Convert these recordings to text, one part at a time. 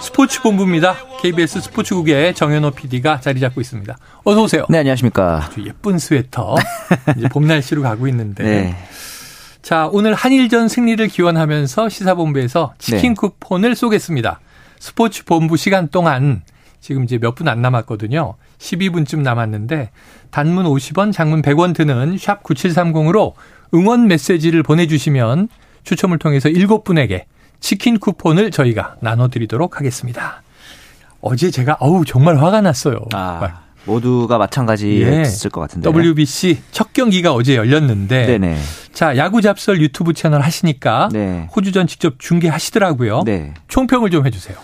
스포츠 본부입니다. KBS 스포츠국의 정현호 PD가 자리 잡고 있습니다. 어서 오세요. 네, 안녕하십니까. 아주 예쁜 스웨터. 이제 봄 날씨로 가고 있는데. 네. 자, 오늘 한일전 승리를 기원하면서 시사본부에서 치킨 네. 쿠폰을 쏘겠습니다. 스포츠 본부 시간 동안 지금 이제 몇 분 안 남았거든요. 12분쯤 남았는데 단문 50원, 장문 100원 드는 샵 9730으로 응원 메시지를 보내주시면 추첨을 통해서 7분에게 치킨 쿠폰을 저희가 나눠드리도록 하겠습니다. 어제 제가 어우 정말 화가 났어요. 아, 모두가 마찬가지였을 예. 것 같은데. WBC 첫 경기가 어제 열렸는데 네네. 자 야구 잡설 유튜브 채널 하시니까 네. 호주전 직접 중계하시더라고요. 네. 총평을 좀 해주세요.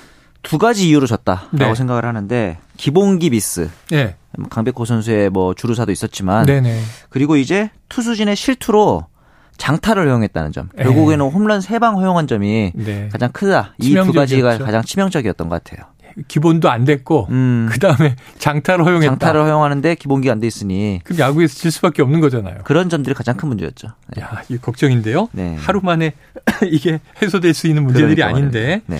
두 가지 이유로 졌다라고 네. 생각을 하는데 기본기 미스. 네, 강백호 선수의 뭐 주루사도 있었지만 네네. 그리고 이제 투수진의 실투로 장타를 허용했다는 점. 예. 결국에는 홈런 세 방 허용한 점이 네. 가장 크다. 이 두 가지가. 가장 치명적이었던 것 같아요. 기본도 안 됐고 음. 그 다음에 장타를 허용했다. 장타를 허용하는데 기본기가 안돼 있으니 그럼 야구에서 질 수밖에 없는 거잖아요. 그런 점들이 가장 큰 문제였죠. 네. 야, 이 걱정인데요. 네. 하루 만에 이게 해소될 수 있는 문제들이 그러니까 아닌데. 네.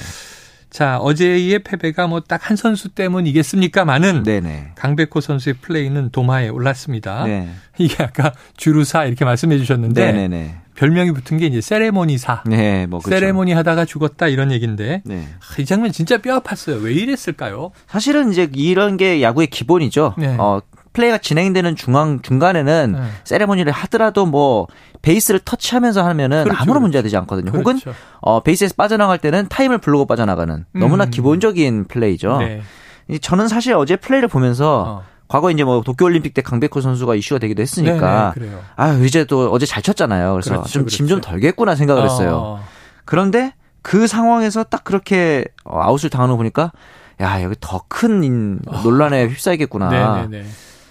자, 어제의 패배가 뭐 딱 한 선수 때문이겠습니까마는 네네. 강백호 선수의 플레이는 도마에 올랐습니다. 네. 이게 아까 주루사 이렇게 말씀해 주셨는데 네네네. 별명이 붙은 게 이제 세레모니사. 네, 뭐 그렇죠. 세레모니 하다가 죽었다 이런 얘기인데 네. 아, 이 장면 진짜 뼈 아팠어요. 왜 이랬을까요? 사실은 이제 이런 게 야구의 기본이죠. 네. 어, 플레이가 진행되는 중앙 중간에는 네. 세레모니를 하더라도 뭐 베이스를 터치하면서 하면은 그렇죠, 아무런 그렇죠. 문제가 되지 않거든요. 혹은 그렇죠. 어, 베이스에서 빠져나갈 때는 타임을 부르고 빠져나가는 너무나 음. 기본적인 플레이죠. 네. 이 저는 사실 어제 플레이를 보면서 어. 과거 이제 뭐 도쿄올림픽 때 강백호 선수가 이슈가 되기도 했으니까 네, 네. 아 이제 또 어제 잘 쳤잖아요. 그래서 그렇죠, 좀 짐 좀 그렇죠. 덜겠구나 생각을 했어요. 어. 그런데 그 상황에서 딱 그렇게 어, 아웃을 당하는 거 보니까 야 여기 더 큰 논란에 휩싸이겠구나. 어. 네네네.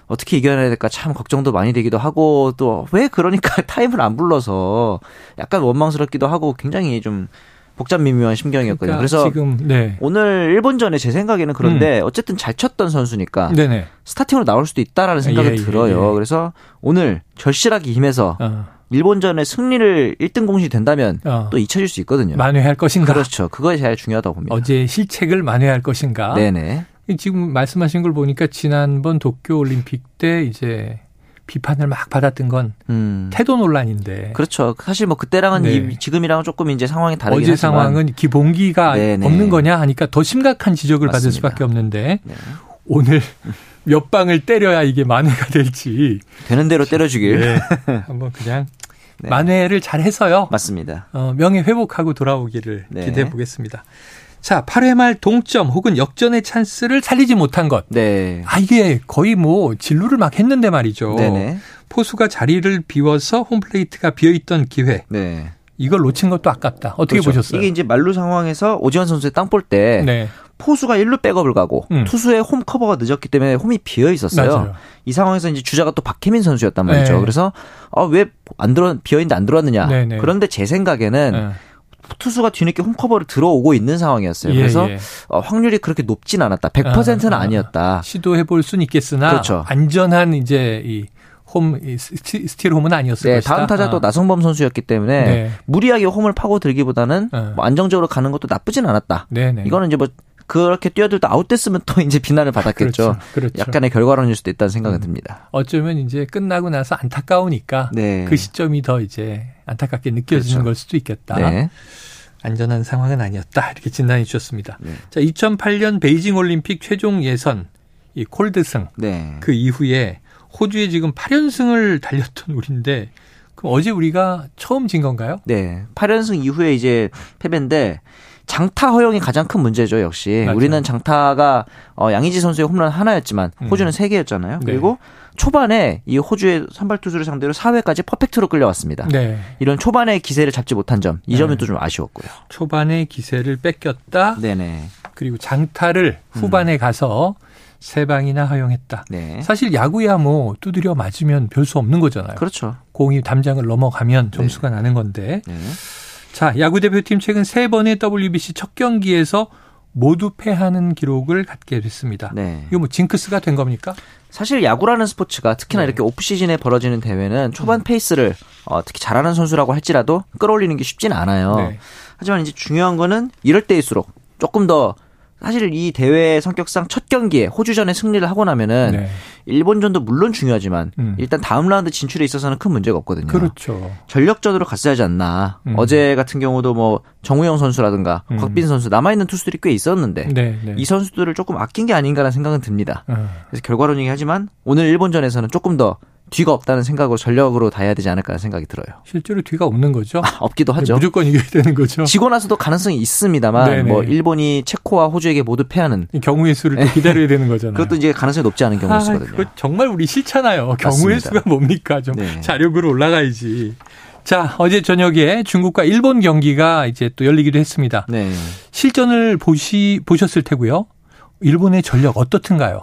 어떻게 이겨내야 될까 참 걱정도 많이 되기도 하고 또 왜 그러니까 타임을 안 불러서 약간 원망스럽기도 하고 굉장히 좀 복잡 미묘한 심경이었거든요. 그러니까 그래서 지금 네. 오늘 일본전에 제 생각에는 그런데 어쨌든 잘 쳤던 선수니까 네네. 스타팅으로 나올 수도 있다라는 생각이 예, 예, 들어요. 예. 그래서 오늘 절실하게 임해서 어. 일본전의 승리를 1등 공신이 된다면 어. 또 잊혀질 수 있거든요. 만회할 것인가? 그렇죠. 그거에 제일 중요하다고 봅니다. 어제 실책을 만회할 것인가? 네네. 지금 말씀하신 걸 보니까 지난번 도쿄 올림픽 때 이제 비판을 막 받았던 건 음. 태도 논란인데 그렇죠. 사실 뭐 그때랑은 네. 이- 지금이랑은 조금 이제 상황이 다르긴 어제 하지만 상황은 기본기가 네네. 없는 거냐 하니까 더 심각한 지적을 받을 맞습니다. 수밖에 없는데 네. 오늘 몇 방을 때려야 이게 만회가 될지 되는 대로 때려주길. 네. 한번 그냥 네. 만회를 잘 해서요. 맞습니다. 어, 명예 회복하고 돌아오기를 네. 기대해 보겠습니다. 자, 8회 말 동점 혹은 역전의 찬스를 살리지 못한 것. 네. 아, 이게 거의 뭐 진루를 막 했는데 말이죠. 네네. 포수가 자리를 비워서 홈플레이트가 비어있던 기회. 네. 이걸 놓친 것도 아깝다. 어떻게 그렇죠. 보셨어요? 이게 이제 만루 상황에서 오지환 선수의 땅 볼 때 네. 포수가 1루 백업을 가고 음. 투수의 홈 커버가 늦었기 때문에 홈이 비어 있었어요. 맞아요. 이 상황에서 이제 주자가 또 박해민 선수였단 말이죠. 네. 그래서 아, 왜 안 들어 비어 있는데 안 들어왔느냐. 네네. 그런데 제 생각에는 네. 투수가 뒤늦게 홈 커버를 들어오고 있는 상황이었어요. 예, 그래서 예. 어, 확률이 그렇게 높진 않았다. 100%는 아, 아, 아니었다. 시도해 볼 수는 있겠으나 그렇죠. 안전한 이제 이 홈, 스틸 홈은 아니었을 네, 것이다. 다음 타자도 아. 나성범 선수였기 때문에 네. 무리하게 홈을 파고 들기보다는 네. 뭐 안정적으로 가는 것도 나쁘진 않았다. 네 네. 이거는 이제 뭐 그렇게 뛰어들다 아웃됐으면 또 이제 비난을 받았겠죠. 그렇죠. 그렇죠. 약간의 결과론일 수도 있다는 생각은 음. 듭니다. 어쩌면 이제 끝나고 나서 안타까우니까 네. 그 시점이 더 이제 안타깝게 느껴지는 그렇죠. 걸 수도 있겠다. 네. 안전한 상황은 아니었다. 이렇게 진단해 주셨습니다. 네. 자, 2008년 베이징 올림픽 최종 예선 이 콜드승 네. 그 이후에 호주에 지금 8연승을 달렸던 우리인데 그럼 어제 우리가 처음 진 건가요? 네. 8연승 이후에 이제 패배인데 장타 허용이 가장 큰 문제죠, 역시. 맞아요. 우리는 장타가 어, 양의지 선수의 홈런 하나였지만 호주는 세 개였잖아요. 네. 그리고 초반에 이 호주의 선발 투수를 상대로 4회까지 퍼펙트로 끌려왔습니다. 네. 이런 초반에 기세를 잡지 못한 점, 이 네. 점이 또좀 아쉬웠고요. 초반에 기세를 뺏겼다. 네네. 그리고 장타를 후반에 가서 세 방이나 허용했다. 네. 사실 야구야 뭐 두드려 맞으면 별 수 없는 거잖아요. 그렇죠. 공이 담장을 넘어가면 점수가 나는 건데. 네. 자, 야구 대표팀 최근 세 번의 WBC 첫 경기에서 모두 패하는 기록을 갖게 됐습니다. 네. 이거 뭐 징크스가 된 겁니까? 사실 야구라는 스포츠가 특히나 네. 이렇게 off season에 벌어지는 대회는 음. 초반 페이스를 어, 특히 잘하는 선수라고 할지라도 끌어올리는 게 쉽지는 않아요. 네. 하지만 이제 중요한 거는 이럴 때일수록 조금 더 사실 이 대회 성격상 첫 경기에 호주전에 승리를 하고 나면은 네. 일본전도 물론 중요하지만 음. 일단 다음 라운드 진출에 있어서는 큰 문제가 없거든요. 그렇죠. 전력전으로 갔어야 하지 않나. 음. 어제 같은 경우도 뭐 정우영 선수라든가 음. 곽빈 선수 남아 있는 투수들이 꽤 있었는데 네, 네. 이 선수들을 조금 아낀 게 아닌가라는 생각은 듭니다. 어. 그래서 결과론이긴 하지만 오늘 일본전에서는 조금 더 뒤가 없다는 생각으로 전력으로 다해야 되지 않을까 생각이 들어요. 실제로 뒤가 없는 거죠. 없기도 하죠. 무조건 이겨야 되는 거죠. 지고 나서도 가능성이 있습니다만 네네. 뭐 일본이 체코와 호주에게 모두 패하는 이 경우의 수를 또 기다려야 되는 거잖아요. 그것도 이제 가능성이 높지 않은 경우일 아, 수거든요. 정말 우리 싫잖아요. 경우의 맞습니다. 수가 뭡니까? 좀 네. 자력으로 올라가야지. 자, 어제 저녁에 중국과 일본 경기가 이제 또 열리기도 했습니다. 네. 실전을 보시 보셨을 테고요. 일본의 전력 어떻든가요?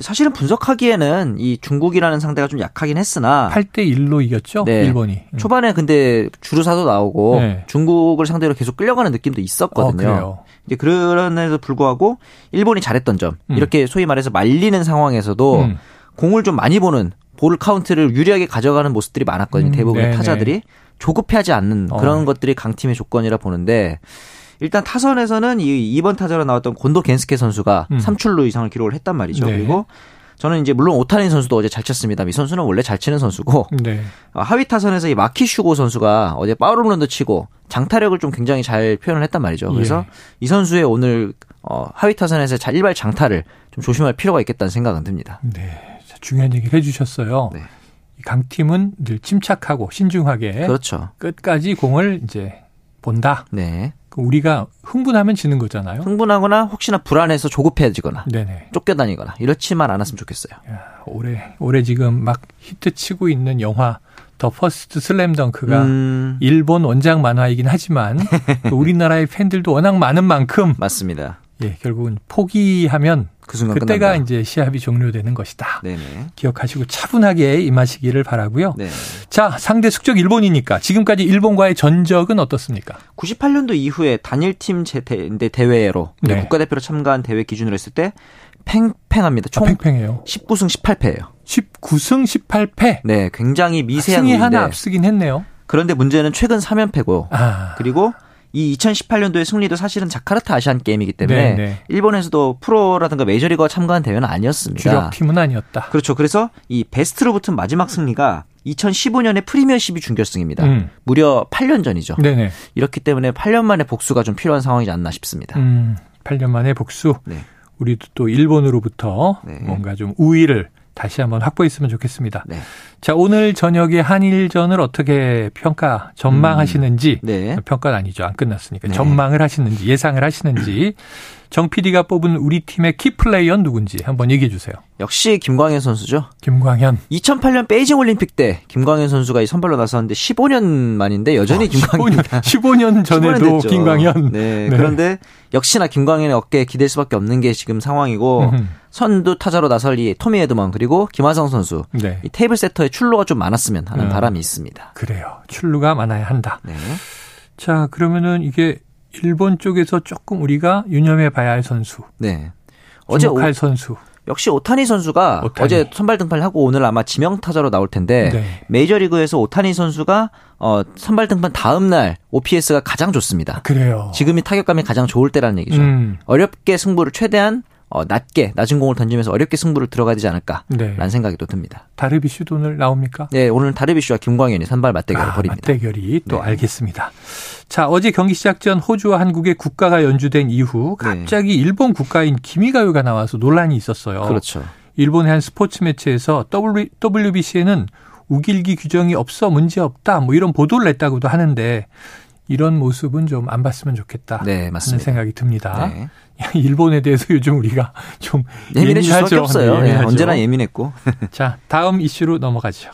사실은 분석하기에는 이 중국이라는 상대가 좀 약하긴 했으나 8대 1로 이겼죠. 네. 일본이. 음. 초반에 근데 주루사도 나오고 네. 중국을 상대로 계속 끌려가는 느낌도 어, 있었거든요. 그래요. 이제 그런에도 불구하고 일본이 잘했던 점 음. 이렇게 소위 말해서 말리는 상황에서도 음. 공을 좀 많이 보는 볼 카운트를 유리하게 가져가는 모습들이 많았거든요. 음, 대부분의 네네. 타자들이 조급해하지 않는 어. 그런 것들이 강팀의 조건이라 보는데 일단 타선에서는 이 2번 타자로 나왔던 곤도 겐스케 선수가 음. 3출루 이상을 기록을 했단 말이죠. 네. 그리고 저는 이제 물론 오타니 선수도 어제 잘 쳤습니다. 이 선수는 원래 잘 치는 선수고 네. 어, 하위 타선에서 이 마키 슈고 선수가 어제 파울홈런도 치고 장타력을 좀 굉장히 잘 표현을 했단 말이죠. 그래서 예. 이 선수의 오늘 어, 하위 타선에서 자- 일발 장타를 좀 조심할 필요가 있겠다는 생각은 듭니다. 네. 자, 중요한 얘기를 해 주셨어요. 네. 이 강팀은 늘 침착하고 신중하게 그렇죠. 끝까지 공을 이제 본다. 네. 그 우리가 흥분하면 지는 거잖아요. 흥분하거나 혹시나 불안해서 조급해지거나 네네. 쫓겨다니거나 이렇지만 않았으면 좋겠어요. 야, 올해 올해 지금 막 히트 치고 있는 영화 더 퍼스트 슬램덩크가 음, 일본 원작 만화이긴 하지만 또 우리나라의 팬들도 워낙 많은 만큼 맞습니다. 예, 결국은 포기하면 그 순간 그때가 끝난다. 이제 시합이 종료되는 것이다. 네네. 기억하시고 차분하게 임하시기를 바라고요. 네. 자, 상대 숙적 일본이니까 지금까지 일본과의 전적은 어떻습니까? 98년도 이후에 단일팀 제- 대- 대회로 네. 국가대표로 참가한 대회 기준으로 했을 때 팽팽합니다. 아, 총 팽팽해요. 19승 18패예요. 19승 18패. 네, 굉장히 미세한 승이 하나 앞서긴 했네요. 그런데 문제는 최근 3연패고 아. 그리고 이 2018년도의 승리도 사실은 자카르타 아시안 게임이기 때문에 네, 네. 일본에서도 프로라든가 메이저리거가 참가한 대회는 아니었습니다. 주력 팀은 아니었다. 그렇죠. 그래서 이 베스트로 붙은 마지막 승리가 2015년의 프리미어십이 준결승입니다. 음. 무려 8년 전이죠. 네네. 이렇기 때문에 8년 만에 복수가 좀 필요한 상황이지 않나 싶습니다. 음, 8년 만에 복수. 네. 우리도 또 일본으로부터 네. 뭔가 좀 우위를 다시 한번 확보했으면 좋겠습니다. 네. 자, 오늘 저녁에 한일전을 어떻게 평가, 전망하시는지, 네. 평가는 아니죠. 안 끝났으니까. 네. 전망을 하시는지, 예상을 하시는지, 정 PD가 뽑은 우리 팀의 키플레이어는 누군지 한번 얘기해 주세요. 역시 김광현 선수죠. 김광현. 2008년 베이징 올림픽 때 김광현 선수가 이 선발로 나섰는데 15년 만인데 여전히 김광현 15년, 15년 전에도 15년 됐죠. 김광현. 네, 네. 그런데 역시나 김광현의 어깨에 기댈 수밖에 없는 게 지금 상황이고 음흠. 선두 타자로 나설 이 토미 에드먼 그리고 김하성 선수 네. 이 테이블 세터의 출로가 좀 많았으면 하는 음. 바람이 있습니다. 그래요. 출루가 많아야 한다. 네. 자, 그러면은 이게 일본 쪽에서 조금 우리가 유념해 봐야 할 선수. 네. 어제 오, 주목할 선수. 역시 오타니 선수가 오타니. 어제 선발 등판을 하고 오늘 아마 지명 타자로 나올 텐데 네. 메이저리그에서 오타니 선수가 어 선발 등판 다음 날 OPS가 가장 좋습니다. 그래요. 지금이 타격감이 가장 좋을 때라는 얘기죠. 음. 어렵게 승부를 최대한 어, 낮게 낮은 공을 던지면서 어렵게 승부를 들어가야 되지 않을까라는 네. 생각이 또 듭니다. 다르비슈도 오늘 나옵니까? 네, 오늘 다르비슈와 김광현이 선발 맞대결을 아, 벌입니다. 맞대결이 또 네. 알겠습니다. 자, 어제 경기 시작 전 호주와 한국의 국가가 연주된 이후 네. 갑자기 일본 국가인 기미가요가 나와서 논란이 있었어요. 그렇죠. 일본의 한 스포츠 매체에서 w, WBC에는 우길기 규정이 없어 문제 없다 뭐 이런 보도를 냈다고도 하는데 이런 모습은 좀 안 봤으면 좋겠다 네, 하는 맞습니다. 생각이 듭니다. 네. 일본에 대해서 요즘 우리가 좀 예민해질 수밖에 예민하죠. 없어요. 네, 네. 언제나 예민했고. 자, 다음 이슈로 넘어가죠.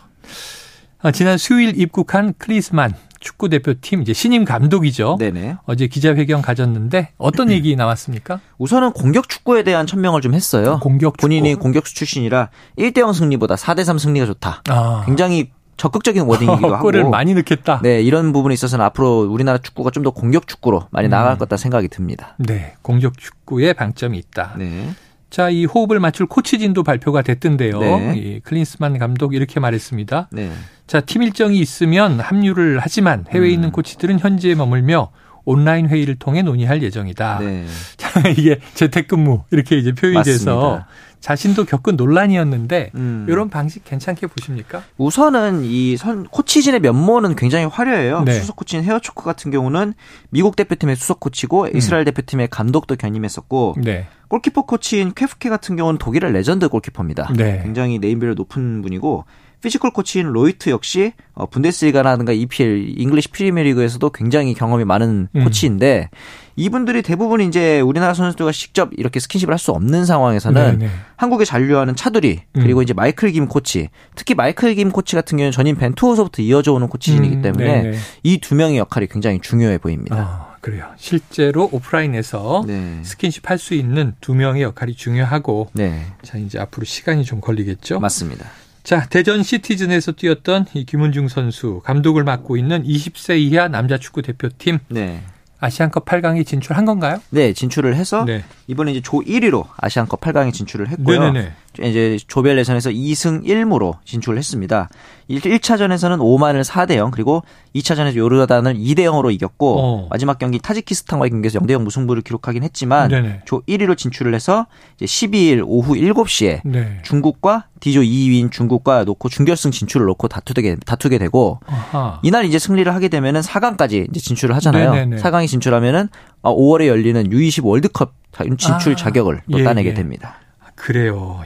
아, 지난 수요일 입국한 크리스만 축구 대표팀 이제 신임 감독이죠. 네네. 어제 기자회견 가졌는데 어떤 얘기 나왔습니까? 우선은 공격 축구에 대한 천명을 좀 했어요. 공격 축구. 본인이 공격수 출신이라 1대0 승리보다 4대3 승리가 좋다. 아, 굉장히 적극적인 워딩이기도 하고 골을 많이 넣겠다. 네, 이런 부분에 있어서는 앞으로 우리나라 축구가 좀 더 공격 축구로 많이 음. 나아갈 것 같다 생각이 듭니다. 네, 공격 축구에 방점이 있다. 네. 자, 이 호흡을 맞출 코치진도 발표가 됐던데요. 네. 이 클린스만 감독 이렇게 말했습니다. 네. 자, 팀 일정이 있으면 합류를 하지만 해외에 음. 있는 코치들은 현지에 머물며 온라인 회의를 통해 논의할 예정이다. 네. 자, 이게 재택근무 이렇게 이제 표현이 돼서 맞습니다. 자신도 겪은 논란이었는데 음. 이런 방식 괜찮게 보십니까? 우선은 이 선, 코치진의 면모는 굉장히 화려해요. 네. 수석 코치인 헤어초크 같은 경우는 미국 대표팀의 수석 코치고 이스라엘 대표팀의 감독도 겸임했었고 네. 골키퍼 코치인 쾨프케 같은 경우는 독일의 레전드 골키퍼입니다. 네. 굉장히 name value 높은 분이고 피지컬 코치인 로이트 역시 어, 분데스리가라든가 EPL 잉글리시 프리미어리그에서도 굉장히 경험이 많은 음. 코치인데 이분들이 대부분 이제 우리나라 선수들과 직접 이렇게 스킨십을 할 수 없는 상황에서는 네, 네. 한국에 잔류하는 차두리 그리고 이제 마이클 김 코치 특히 마이클 김 코치 같은 경우는 전임 벤투호서부터 이어져 오는 코치진이기 음, 때문에 네, 네. 이두 명의 역할이 굉장히 중요해 보입니다. 아, 그래요. 실제로 오프라인에서 네. 스킨십 할 수 있는 두 명의 역할이 중요하고 네. 자, 이제 앞으로 시간이 좀 걸리겠죠? 맞습니다. 자, 대전 시티즌에서 뛰었던 이 김은중 선수 감독을 맡고 있는 20세 이하 남자 축구 대표팀 네. 아시안컵 8강에 진출한 건가요? 네, 진출을 해서 네. 이번에 이제 조 1위로 아시안컵 8강에 진출을 했고요. 네네네. 이제 조별 예선에서 2승 1무로 진출을 했습니다. 1차전에서는 오만을 4대 0 그리고 2차전에서 요르단을 2대 0으로 이겼고 어. 마지막 경기 타지키스탄과의 경기에서 0대 0 무승부를 기록하긴 했지만 네네. 조 1위로 진출을 해서 이제 12일 오후 7시에 네. 중국과 D조 2위인 중국과 놓고 준결승 진출을 놓고 다투게 다투게 되고 아하. 이날 이제 승리를 하게 되면은 4강까지 이제 진출을 하잖아요. 네네네. 4강에 진출하면은 5월에 열리는 U20 월드컵 진출 아, 자격을 또 예, 따내게 예. 됩니다. 그래요. 야.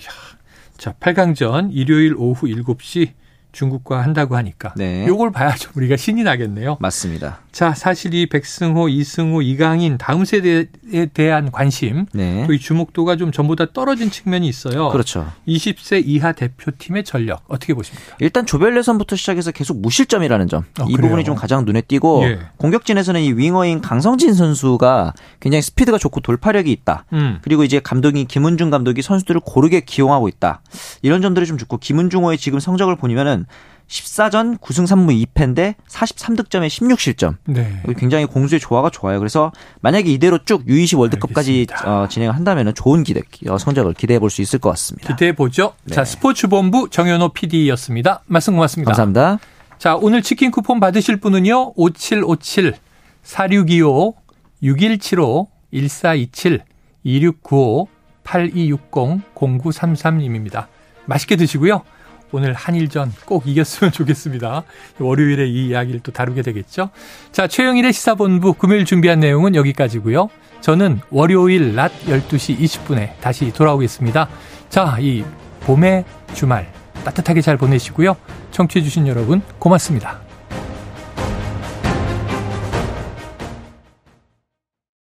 자, 8강전 일요일 오후 7시 중국과 한다고 하니까 네. 요걸 봐야죠. 우리가 신이 나겠네요. 맞습니다. 자, 사실 이 백승호, 이승우, 이강인 다음 세대에 대한 관심 네. 또 이 주목도가 좀 전보다 떨어진 측면이 있어요. 그렇죠. 20세 이하 대표팀의 전력 어떻게 보십니까? 일단 조별 예선부터 시작해서 계속 무실점이라는 점. 어, 이 그래요? 부분이 좀 가장 눈에 띄고 예. 공격진에서는 이 윙어인 강성진 선수가 굉장히 스피드가 좋고 돌파력이 있다. 음. 그리고 이제 감독이 김은중 감독이 선수들을 고르게 기용하고 있다. 이런 점들이 좀 좋고 김은중호의 지금 성적을 보면은 14전 9승 3무 2패인데 43득점에 16실점. 네. 굉장히 공수의 조화가 좋아요. 그래서 만약에 이대로 쭉 U20 월드컵까지. 어, 진행을 한다면 좋은 기대, 어, 성적을 기대해 볼 수 있을 것 같습니다. 기대해 보죠. 네. 자, 스포츠본부 정현호 PD였습니다. 말씀 고맙습니다. 감사합니다. 자, 오늘 치킨 쿠폰 받으실 분은요. 5757 4625 6175 1427 2695 8260 0933님입니다. 맛있게 드시고요. 오늘 한일전 꼭 이겼으면 좋겠습니다. 월요일에 이 이야기를 또 다루게 되겠죠. 자, 최영일의 시사본부 금요일 준비한 내용은 여기까지고요. 저는 월요일 낮 12시 20분에 다시 돌아오겠습니다. 자, 이 봄의 주말 따뜻하게 잘 보내시고요. 청취해주신 여러분 고맙습니다.